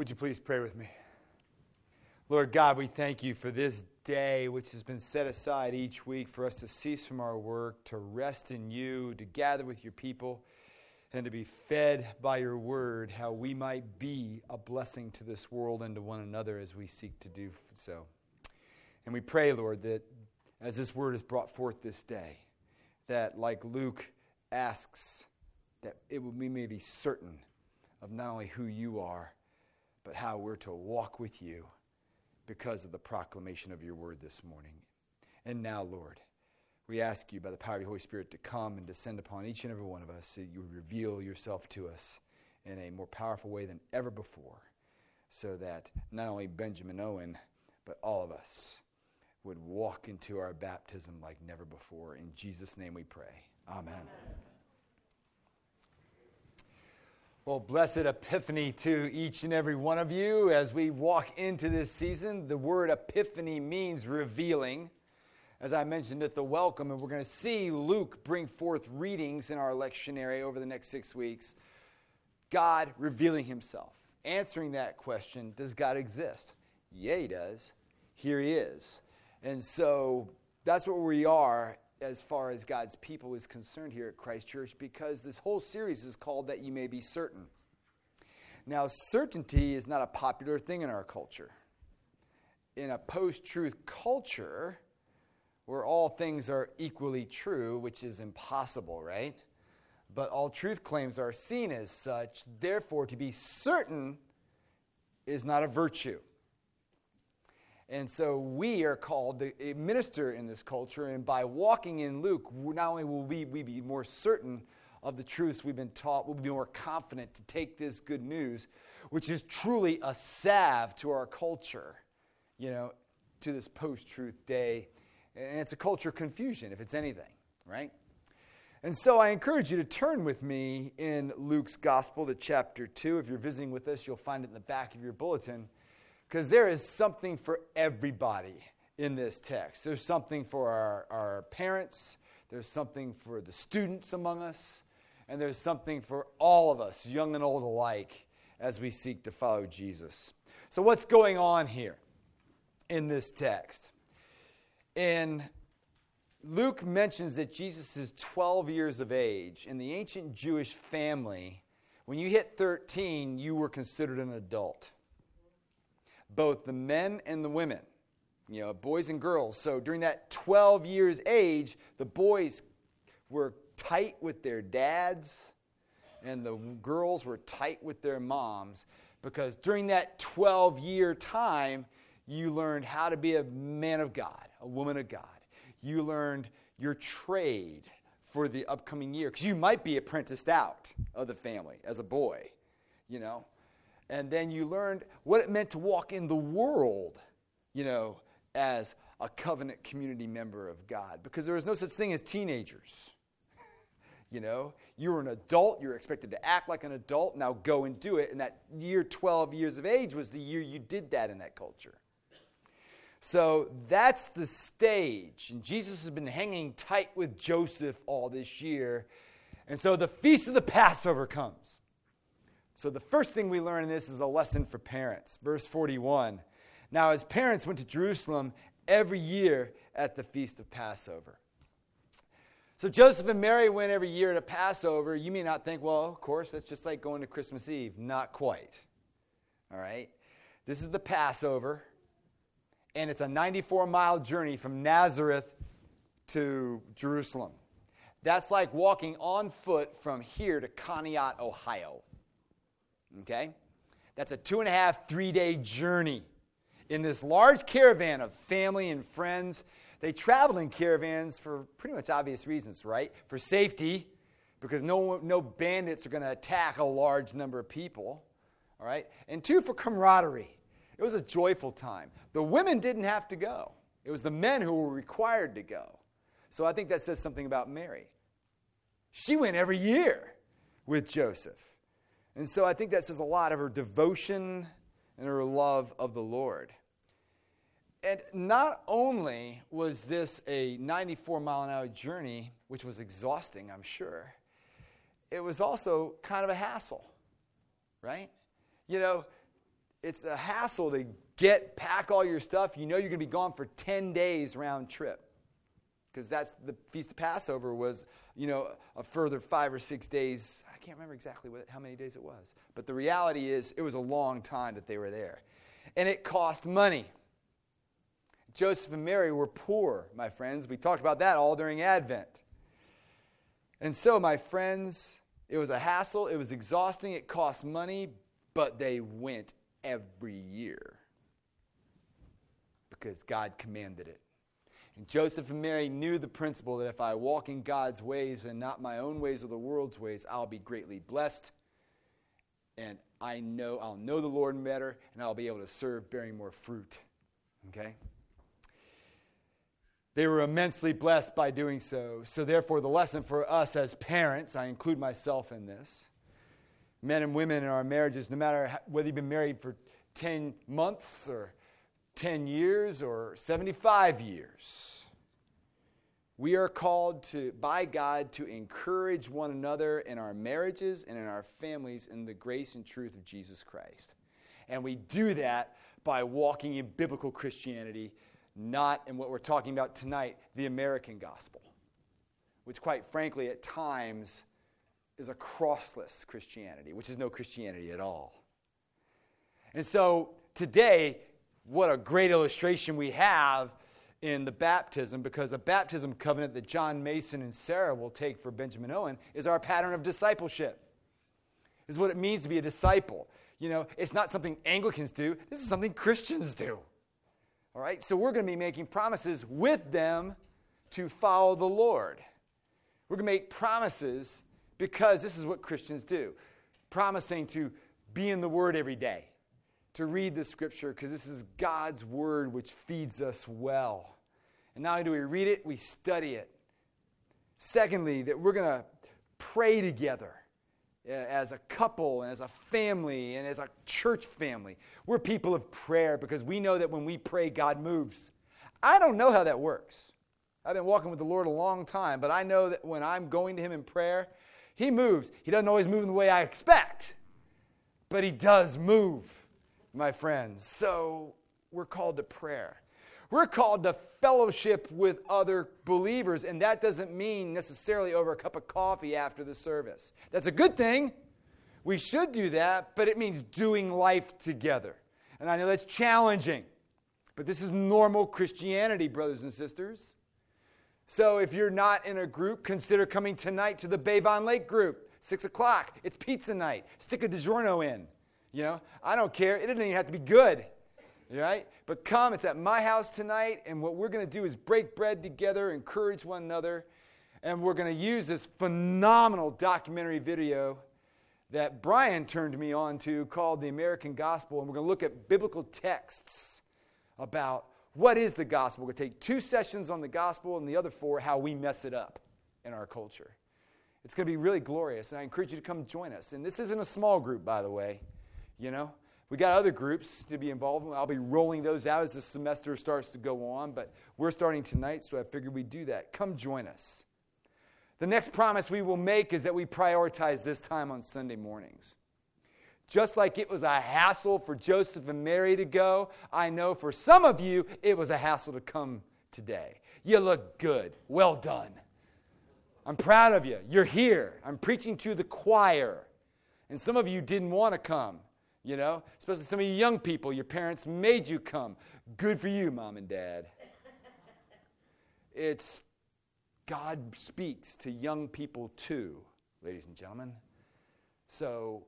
Would you please pray with me? Lord God, we thank you for this day which has been set aside each week for us to cease from our work, to rest in you, to gather with your people, and to be fed by your word, how we might be a blessing to this world and to one another as we seek to do so. And we pray, Lord, that as this word is brought forth this day, that like Luke asks, that it, we may be certain of not only who you are, but how we're to walk with you because of the proclamation of your word this morning. And now, Lord, we ask you by the power of your Holy Spirit to come and descend upon each and every one of us so you reveal yourself to us in a more powerful way than ever before, so that not only Benjamin Owen, but all of us would walk into our baptism like never before. In Jesus' name we pray. Amen. Amen. Well, blessed epiphany to each and every one of you as we walk into this season. The word epiphany means revealing. As I mentioned at the welcome, and we're going to see Luke bring forth readings in our lectionary over the next six weeks. God revealing himself, answering that question Does God exist? Yeah, he does. Here he is. And so that's where we are as far as God's people is concerned here at Christ Church because this whole series is called That You May Be Certain. Now, certainty is not a popular thing in our culture. In a post truth culture, where all things are equally true, which is impossible, right? But all truth claims are seen as such. Therefore, to be certain is not a virtue. And so we are called to eh, minister in this culture. And by walking in Luke, not only will we, we be more certain of the truths we've been taught, we'll be more confident to take this good news, which is truly a salve to our culture, you know, to this post truth day. And it's a culture confusion, if it's anything, right? And so I encourage you to turn with me in Luke's Gospel to chapter 2. If you're visiting with us, you'll find it in the back of your bulletin because there is something for everybody in this text. There's something for our, our parents, there's something for the students among us, and there's something for all of us, young and old alike, as we seek to follow Jesus. So, what's going on here in this text? In Luke mentions that Jesus is 12 years of age. In the ancient Jewish family, when you hit 13, you were considered an adult both the men and the women, you know, boys and girls. So during that 12 years age, the boys were tight with their dads and the girls were tight with their moms because during that 12 year time, you learned how to be a man of God, a woman of God. You learned your trade for the upcoming year because you might be apprenticed out of the family as a boy, you know and then you learned what it meant to walk in the world, you know, as a covenant community member of God. Because there was no such thing as teenagers. You know, you were an adult, you're expected to act like an adult, now go and do it. And that year 12 years of age was the year you did that in that culture. So that's the stage. And Jesus has been hanging tight with Joseph all this year. And so the feast of the Passover comes. So, the first thing we learn in this is a lesson for parents. Verse 41. Now, his parents went to Jerusalem every year at the feast of Passover. So, Joseph and Mary went every year to Passover. You may not think, well, of course, that's just like going to Christmas Eve. Not quite. All right? This is the Passover, and it's a 94 mile journey from Nazareth to Jerusalem. That's like walking on foot from here to Conneaut, Ohio. Okay? That's a two and a half, three day journey in this large caravan of family and friends. They traveled in caravans for pretty much obvious reasons, right? For safety, because no, no bandits are going to attack a large number of people, all right? And two, for camaraderie. It was a joyful time. The women didn't have to go, it was the men who were required to go. So I think that says something about Mary. She went every year with Joseph. And so I think that says a lot of her devotion and her love of the Lord. And not only was this a 94 mile an hour journey, which was exhausting, I'm sure, it was also kind of a hassle, right? You know, it's a hassle to get, pack all your stuff. You know you're going to be gone for 10 days round trip. Because that's the Feast of Passover was, you know, a further five or six days. I can't remember exactly what, how many days it was. But the reality is, it was a long time that they were there. And it cost money. Joseph and Mary were poor, my friends. We talked about that all during Advent. And so, my friends, it was a hassle, it was exhausting, it cost money, but they went every year because God commanded it. And Joseph and Mary knew the principle that if I walk in God's ways and not my own ways or the world's ways, I'll be greatly blessed. And I know I'll know the Lord better and I'll be able to serve bearing more fruit. Okay? They were immensely blessed by doing so. So, therefore, the lesson for us as parents, I include myself in this, men and women in our marriages, no matter whether you've been married for 10 months or 10 years or 75 years, we are called to, by God to encourage one another in our marriages and in our families in the grace and truth of Jesus Christ. And we do that by walking in biblical Christianity not in what we're talking about tonight, the American gospel, which, quite frankly, at times is a crossless Christianity, which is no Christianity at all. And so today, what a great illustration we have in the baptism, because the baptism covenant that John Mason and Sarah will take for Benjamin Owen is our pattern of discipleship. Is what it means to be a disciple. You know, it's not something Anglicans do, this is something Christians do. All right, so we're going to be making promises with them to follow the Lord. We're going to make promises because this is what Christians do promising to be in the Word every day, to read the Scripture, because this is God's Word which feeds us well. And not only do we read it, we study it. Secondly, that we're going to pray together eh, as a couple and as a family and as a church family. We're people of prayer because we know that when we pray, God moves. I don't know how that works. I've been walking with the Lord a long time, but I know that when I'm going to Him in prayer, He moves. He doesn't always move in the way I expect, but He does move, my friends. So we're called to prayer. We're called to fellowship with other believers, and that doesn't mean necessarily over a cup of coffee after the service. That's a good thing. We should do that, but it means doing life together. And I know that's challenging, but this is normal Christianity, brothers and sisters. So if you're not in a group, consider coming tonight to the Avon Lake group, 6 o'clock. It's pizza night. Stick a DiGiorno in. You know, I don't care. It doesn't even have to be good right? But come, it's at my house tonight, and what we're going to do is break bread together, encourage one another, and we're going to use this phenomenal documentary video that Brian turned me on to called The American Gospel, and we're going to look at biblical texts about what is the gospel. We're going to take two sessions on the gospel and the other four how we mess it up in our culture. It's going to be really glorious, and I encourage you to come join us. And this isn't a small group, by the way, you know. We got other groups to be involved in. I'll be rolling those out as the semester starts to go on, but we're starting tonight, so I figured we'd do that. Come join us. The next promise we will make is that we prioritize this time on Sunday mornings. Just like it was a hassle for Joseph and Mary to go, I know for some of you it was a hassle to come today. You look good. Well done. I'm proud of you. You're here. I'm preaching to the choir. And some of you didn't want to come. You know, especially some of you young people, your parents made you come. Good for you, mom and dad. it's God speaks to young people too, ladies and gentlemen. So,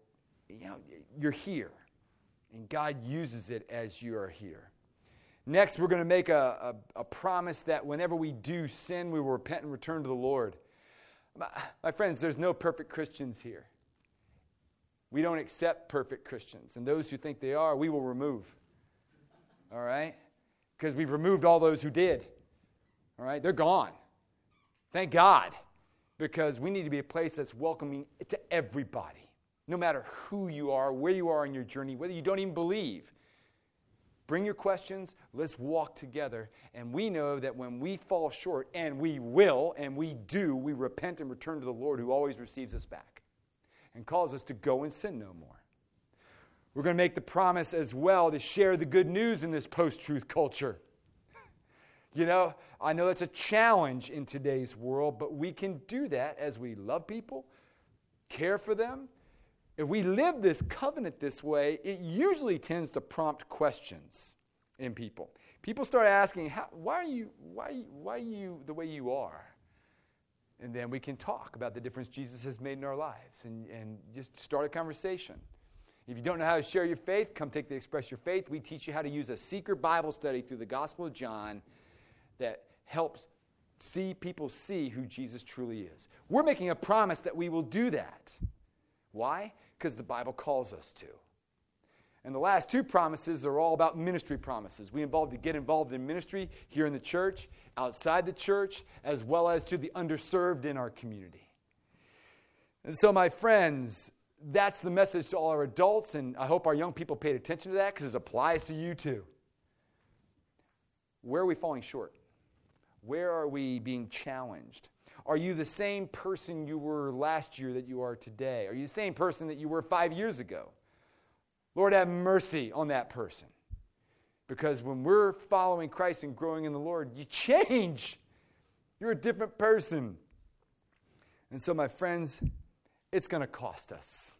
you know, you're here, and God uses it as you are here. Next, we're going to make a, a, a, promise that whenever we do sin, we will repent and return to the Lord. My, my friends, there's no perfect Christians here. We don't accept perfect Christians. And those who think they are, we will remove. All right? Because we've removed all those who did. All right? They're gone. Thank God. Because we need to be a place that's welcoming to everybody, no matter who you are, where you are in your journey, whether you don't even believe. Bring your questions. Let's walk together. And we know that when we fall short, and we will, and we do, we repent and return to the Lord who always receives us back and calls us to go and sin no more. We're going to make the promise as well to share the good news in this post truth culture. You know, I know that's a challenge in today's world, but we can do that as we love people, care for them. If we live this covenant this way, it usually tends to prompt questions in people. People start asking, why, are you, why, why are you the way you are? And then we can talk about the difference Jesus has made in our lives and, and just start a conversation. If you don't know how to share your faith, come take the Express Your Faith. We teach you how to use a secret Bible study through the Gospel of John that helps see people see who Jesus truly is. We're making a promise that we will do that. Why? Because the Bible calls us to. And the last two promises are all about ministry promises. We involved to get involved in ministry here in the church, outside the church, as well as to the underserved in our community. And so, my friends, that's the message to all our adults, and I hope our young people paid attention to that because it applies to you too. Where are we falling short? Where are we being challenged? Are you the same person you were last year that you are today? Are you the same person that you were five years ago? Lord, have mercy on that person. Because when we're following Christ and growing in the Lord, you change. You're a different person. And so, my friends, it's going to cost us.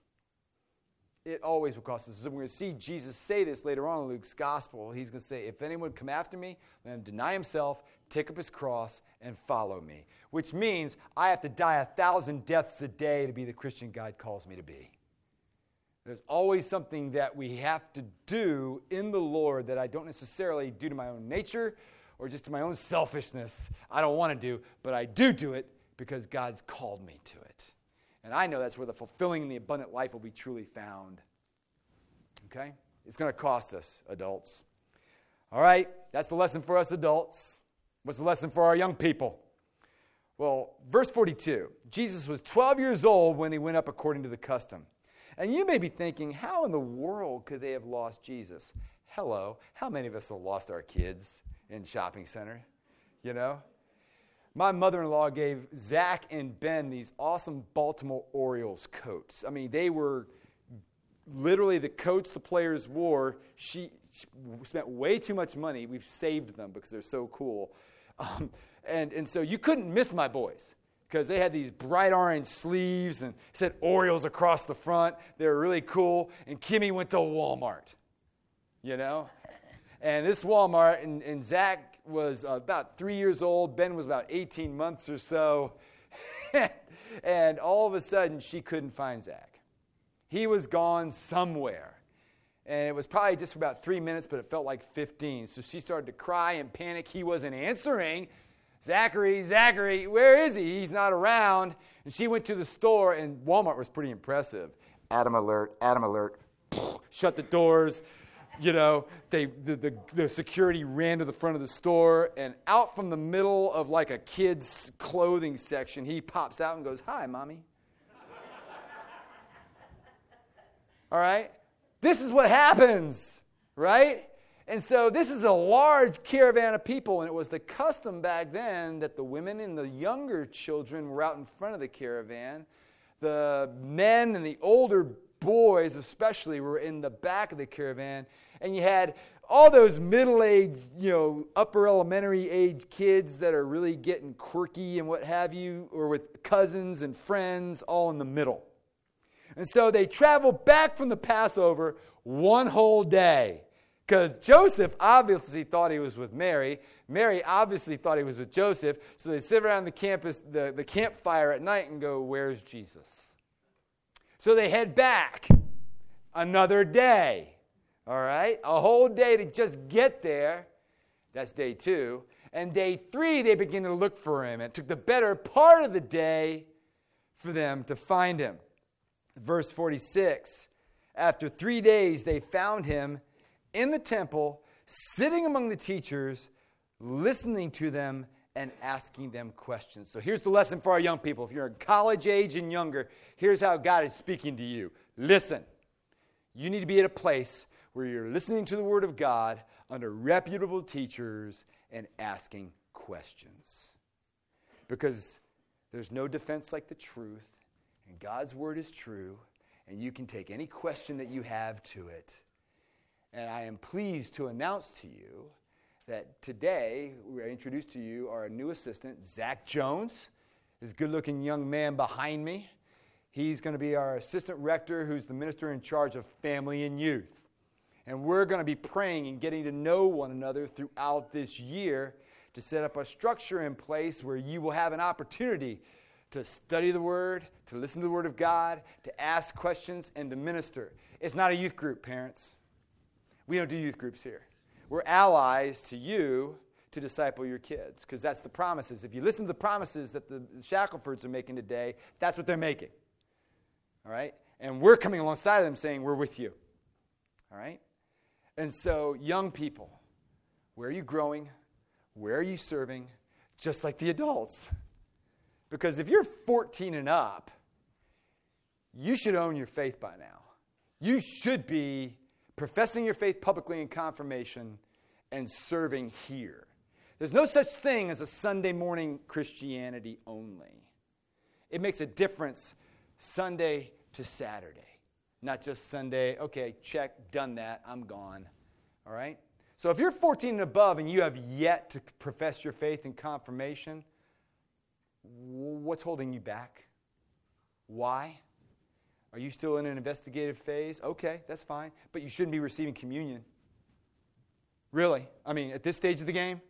It always will cost us. So we're going to see Jesus say this later on in Luke's gospel. He's going to say, If anyone would come after me, let him deny himself, take up his cross, and follow me. Which means I have to die a thousand deaths a day to be the Christian God calls me to be. There's always something that we have to do in the Lord that I don't necessarily do to my own nature or just to my own selfishness. I don't want to do, but I do do it because God's called me to it. And I know that's where the fulfilling and the abundant life will be truly found. Okay? It's going to cost us, adults. All right, that's the lesson for us adults. What's the lesson for our young people? Well, verse 42 Jesus was 12 years old when he went up according to the custom. And you may be thinking, how in the world could they have lost Jesus? Hello, how many of us have lost our kids in shopping center? You know? My mother in law gave Zach and Ben these awesome Baltimore Orioles coats. I mean, they were literally the coats the players wore. She, she spent way too much money. We've saved them because they're so cool. Um, and, and so you couldn't miss my boys because they had these bright orange sleeves and said Orioles across the front. They were really cool. And Kimmy went to Walmart, you know? And this Walmart, and, and Zach was uh, about three years old. Ben was about 18 months or so. and all of a sudden, she couldn't find Zach. He was gone somewhere. And it was probably just for about three minutes, but it felt like 15. So she started to cry and panic. He wasn't answering. Zachary, Zachary, where is he? He's not around. And she went to the store, and Walmart was pretty impressive. Adam alert, Adam alert, shut the doors. You know, they, the, the, the security ran to the front of the store, and out from the middle of like a kid's clothing section, he pops out and goes, Hi, mommy. All right? This is what happens, right? And so this is a large caravan of people, and it was the custom back then that the women and the younger children were out in front of the caravan. The men and the older boys, especially, were in the back of the caravan. And you had all those middle aged, you know, upper elementary age kids that are really getting quirky and what have you, or with cousins and friends all in the middle. And so they traveled back from the Passover one whole day. Because Joseph obviously thought he was with Mary. Mary obviously thought he was with Joseph. So they sit around the campus, the, the campfire at night and go, Where's Jesus? So they head back another day. All right? A whole day to just get there. That's day two. And day three, they begin to look for him. It took the better part of the day for them to find him. Verse 46 After three days, they found him in the temple, sitting among the teachers, listening to them and asking them questions. So here's the lesson for our young people. If you're in college age and younger, here's how God is speaking to you. Listen. You need to be at a place where you're listening to the Word of God under reputable teachers and asking questions. Because there's no defense like the truth, and God's Word is true, and you can take any question that you have to it. And I am pleased to announce to you that today we introduce to you our new assistant, Zach Jones, this good looking young man behind me. He's going to be our assistant rector, who's the minister in charge of family and youth. And we're going to be praying and getting to know one another throughout this year to set up a structure in place where you will have an opportunity to study the Word, to listen to the Word of God, to ask questions, and to minister. It's not a youth group, parents. We don't do youth groups here. We're allies to you to disciple your kids because that's the promises. If you listen to the promises that the Shacklefords are making today, that's what they're making. All right? And we're coming alongside of them saying, We're with you. All right? And so, young people, where are you growing? Where are you serving? Just like the adults. Because if you're 14 and up, you should own your faith by now. You should be professing your faith publicly in confirmation and serving here. There's no such thing as a Sunday morning Christianity only. It makes a difference Sunday to Saturday, not just Sunday, okay, check, done that, I'm gone. All right? So if you're 14 and above and you have yet to profess your faith in confirmation, What's holding you back? Why? Are you still in an investigative phase? Okay, that's fine. But you shouldn't be receiving communion. Really? I mean, at this stage of the game,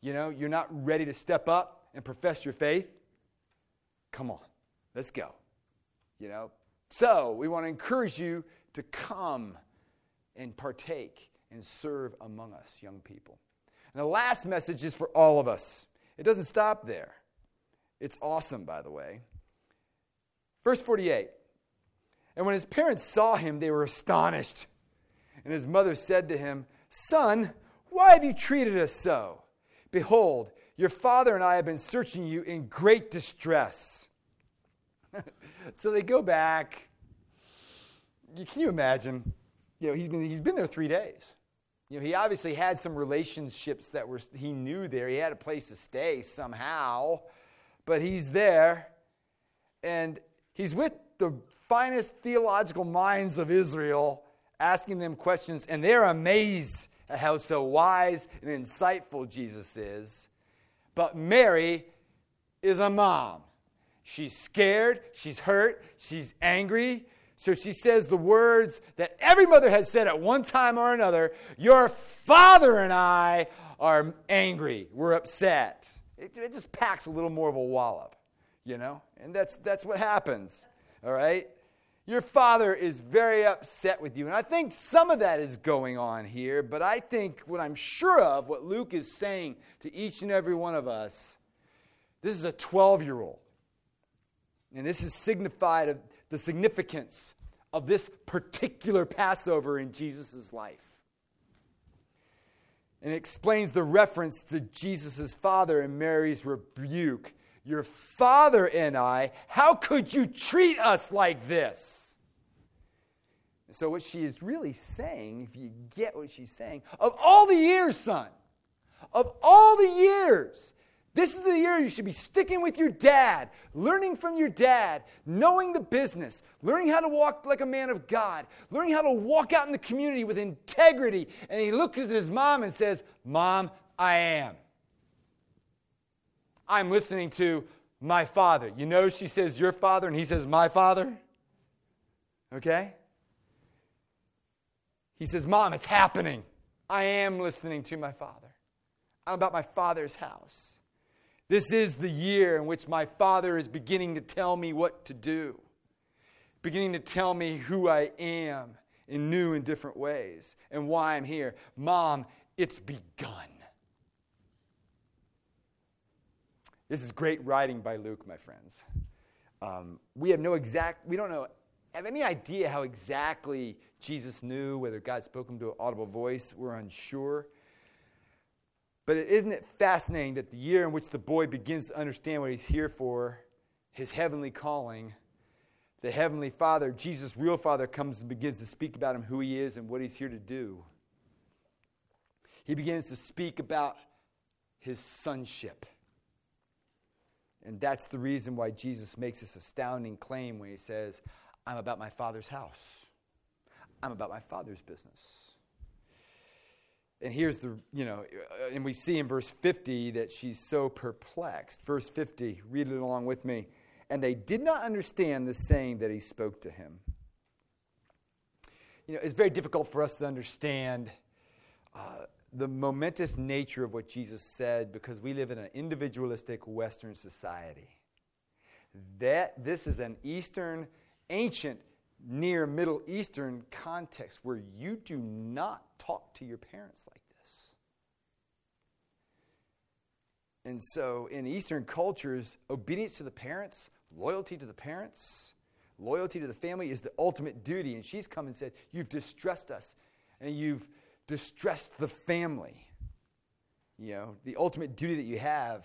you know, you're not ready to step up and profess your faith? Come on, let's go. You know? So, we want to encourage you to come and partake and serve among us, young people. And the last message is for all of us. It doesn't stop there. It's awesome, by the way. Verse 48 And when his parents saw him, they were astonished. And his mother said to him, Son, why have you treated us so? Behold, your father and I have been searching you in great distress. so they go back. Can you imagine? You know, he's been, he's been there three days. You know, he obviously had some relationships that were he knew there. He had a place to stay somehow but he's there and he's with the finest theological minds of Israel asking them questions, and they're amazed at how so wise and insightful Jesus is. But Mary is a mom. She's scared, she's hurt, she's angry. So she says the words that every mother has said at one time or another Your father and I are angry, we're upset. It, it just packs a little more of a wallop, you know? And that's, that's what happens, all right? Your father is very upset with you. And I think some of that is going on here, but I think what I'm sure of, what Luke is saying to each and every one of us, this is a 12 year old. And this is signified of the significance of this particular Passover in Jesus' life and explains the reference to Jesus' father and Mary's rebuke. Your father and I, how could you treat us like this? So, what she is really saying, if you get what she's saying, of all the years, son, of all the years this is the year you should be sticking with your dad, learning from your dad, knowing the business, learning how to walk like a man of God, learning how to walk out in the community with integrity. And he looks at his mom and says, Mom, I am. I'm listening to my father. You know, she says, Your father, and he says, My father. Okay? He says, Mom, it's happening. I am listening to my father. I'm about my father's house. This is the year in which my Father is beginning to tell me what to do, beginning to tell me who I am in new and different ways and why I'm here. Mom, it's begun. This is great writing by Luke, my friends. Um, we have no exact, we don't know, have any idea how exactly Jesus knew, whether God spoke him to an audible voice. We're unsure. But isn't it fascinating that the year in which the boy begins to understand what he's here for, his heavenly calling, the heavenly father, Jesus' real father, comes and begins to speak about him, who he is, and what he's here to do. He begins to speak about his sonship. And that's the reason why Jesus makes this astounding claim when he says, I'm about my father's house. I'm about my father's business. And here's the, you know, uh, and we see in verse 50 that she's so perplexed. Verse 50, read it along with me. And they did not understand the saying that he spoke to him. You know, it's very difficult for us to understand uh, the momentous nature of what Jesus said because we live in an individualistic Western society. That this is an Eastern, ancient, near Middle Eastern context where you do not talk to your parents like this. And so, in Eastern cultures, obedience to the parents, loyalty to the parents, loyalty to the family is the ultimate duty. And she's come and said, You've distressed us, and you've distressed the family. You know, the ultimate duty that you have.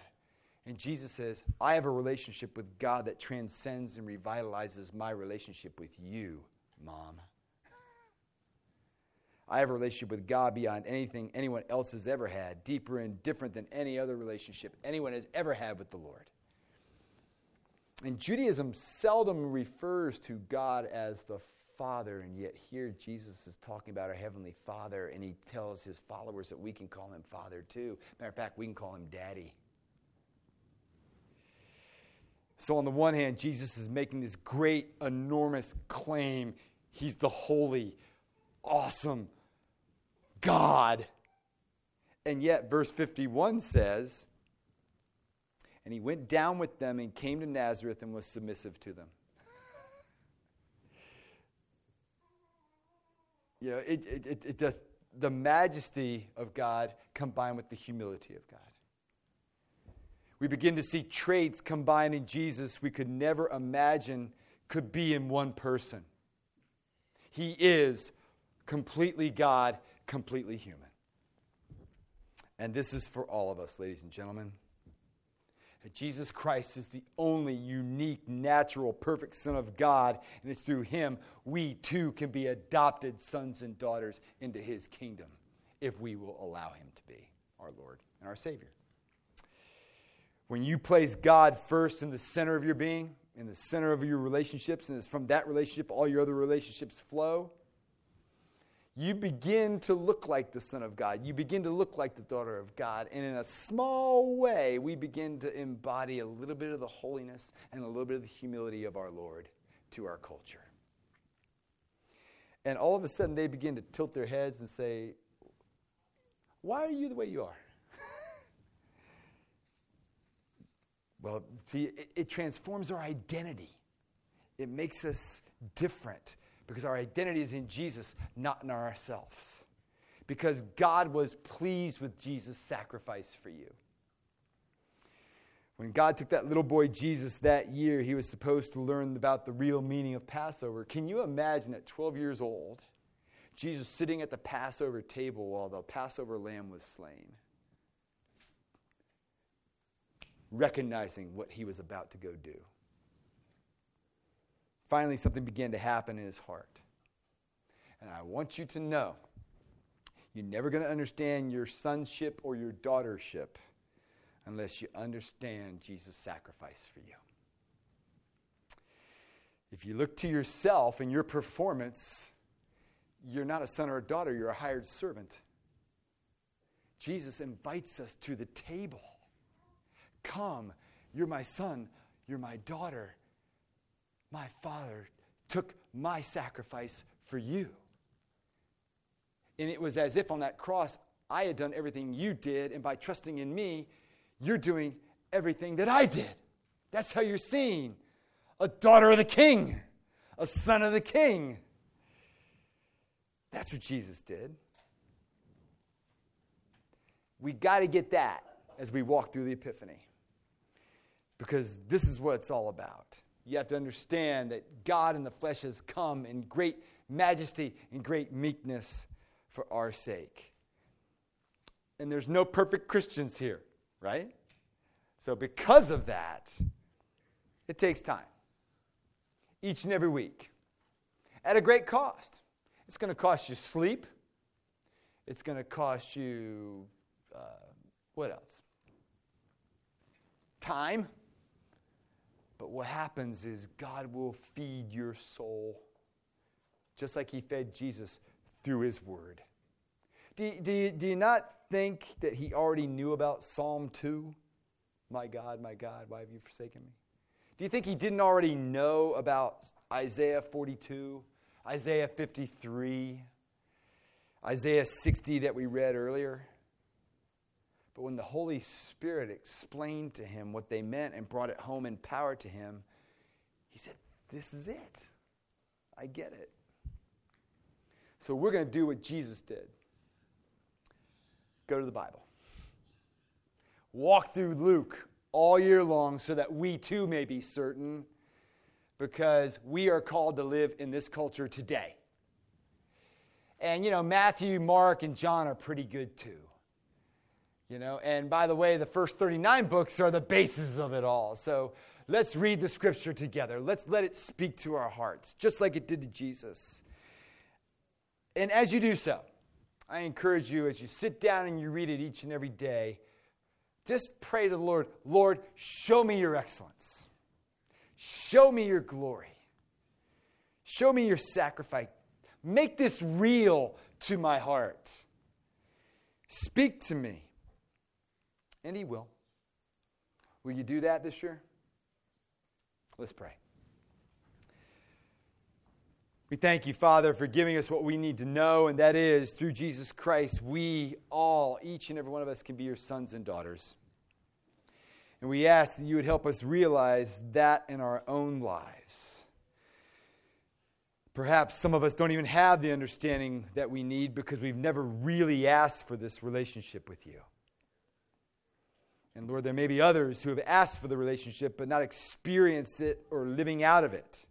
And Jesus says, I have a relationship with God that transcends and revitalizes my relationship with you, mom. I have a relationship with God beyond anything anyone else has ever had, deeper and different than any other relationship anyone has ever had with the Lord. And Judaism seldom refers to God as the Father, and yet here Jesus is talking about our Heavenly Father, and he tells his followers that we can call him Father too. Matter of fact, we can call him Daddy. So, on the one hand, Jesus is making this great, enormous claim. He's the holy, awesome God. And yet, verse 51 says, And he went down with them and came to Nazareth and was submissive to them. You know, it, it, it, it does the majesty of God combined with the humility of God. We begin to see traits combined in Jesus we could never imagine could be in one person. He is completely God, completely human. And this is for all of us, ladies and gentlemen. Jesus Christ is the only unique, natural, perfect Son of God, and it's through him we too can be adopted sons and daughters into his kingdom if we will allow him to be our Lord and our Savior. When you place God first in the center of your being, in the center of your relationships, and it's from that relationship all your other relationships flow, you begin to look like the Son of God. You begin to look like the daughter of God. And in a small way, we begin to embody a little bit of the holiness and a little bit of the humility of our Lord to our culture. And all of a sudden, they begin to tilt their heads and say, Why are you the way you are? Well, see, it, it transforms our identity, it makes us different because our identity is in Jesus, not in ourselves. Because God was pleased with Jesus' sacrifice for you. When God took that little boy Jesus that year, he was supposed to learn about the real meaning of Passover. Can you imagine at 12 years old, Jesus sitting at the Passover table while the Passover lamb was slain? Recognizing what he was about to go do finally something began to happen in his heart. And I want you to know you're never going to understand your sonship or your daughtership unless you understand Jesus' sacrifice for you. If you look to yourself and your performance, you're not a son or a daughter, you're a hired servant. Jesus invites us to the table. Come, you're my son, you're my daughter my Father took my sacrifice for you. And it was as if on that cross, I had done everything you did, and by trusting in me, you're doing everything that I did. That's how you're seen a daughter of the king, a son of the king. That's what Jesus did. We got to get that as we walk through the Epiphany because this is what it's all about you have to understand that God in the flesh has come in great majesty and great meekness for our sake. And there's no perfect Christians here, right? So, because of that, it takes time. Each and every week. At a great cost. It's going to cost you sleep. It's going to cost you, uh, what else? Time But what happens is God will feed your soul, just like He fed Jesus through His Word. Do, do, you, do you not think that He already knew about Psalm 2? My God, my God, why have you forsaken me? Do you think He didn't already know about Isaiah 42, Isaiah 53, Isaiah 60 that we read earlier? But when the Holy Spirit explained to him what they meant and brought it home in power to him, he said, This is it. I get it. So we're going to do what Jesus did go to the Bible, walk through Luke all year long so that we too may be certain because we are called to live in this culture today. And, you know, Matthew, Mark, and John are pretty good too. You know, and by the way, the first 39 books are the basis of it all. So let's read the scripture together. Let's let it speak to our hearts, just like it did to Jesus. And as you do so, I encourage you as you sit down and you read it each and every day, just pray to the Lord, Lord, show me your excellence. Show me your glory. Show me your sacrifice. Make this real to my heart. Speak to me. And He will. Will you do that this year? Let's pray. We thank you, Father, for giving us what we need to know, and that is through Jesus Christ, we all, each and every one of us, can be your sons and daughters. And we ask that you would help us realize that in our own lives. Perhaps some of us don't even have the understanding that we need because we've never really asked for this relationship with you. And Lord, there may be others who have asked for the relationship but not experienced it or living out of it.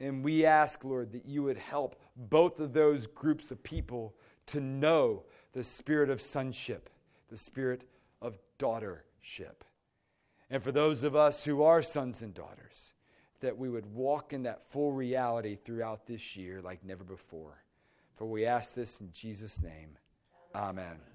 And we ask, Lord, that you would help both of those groups of people to know the spirit of sonship, the spirit of daughtership. And for those of us who are sons and daughters, that we would walk in that full reality throughout this year like never before. For we ask this in Jesus' name. Amen.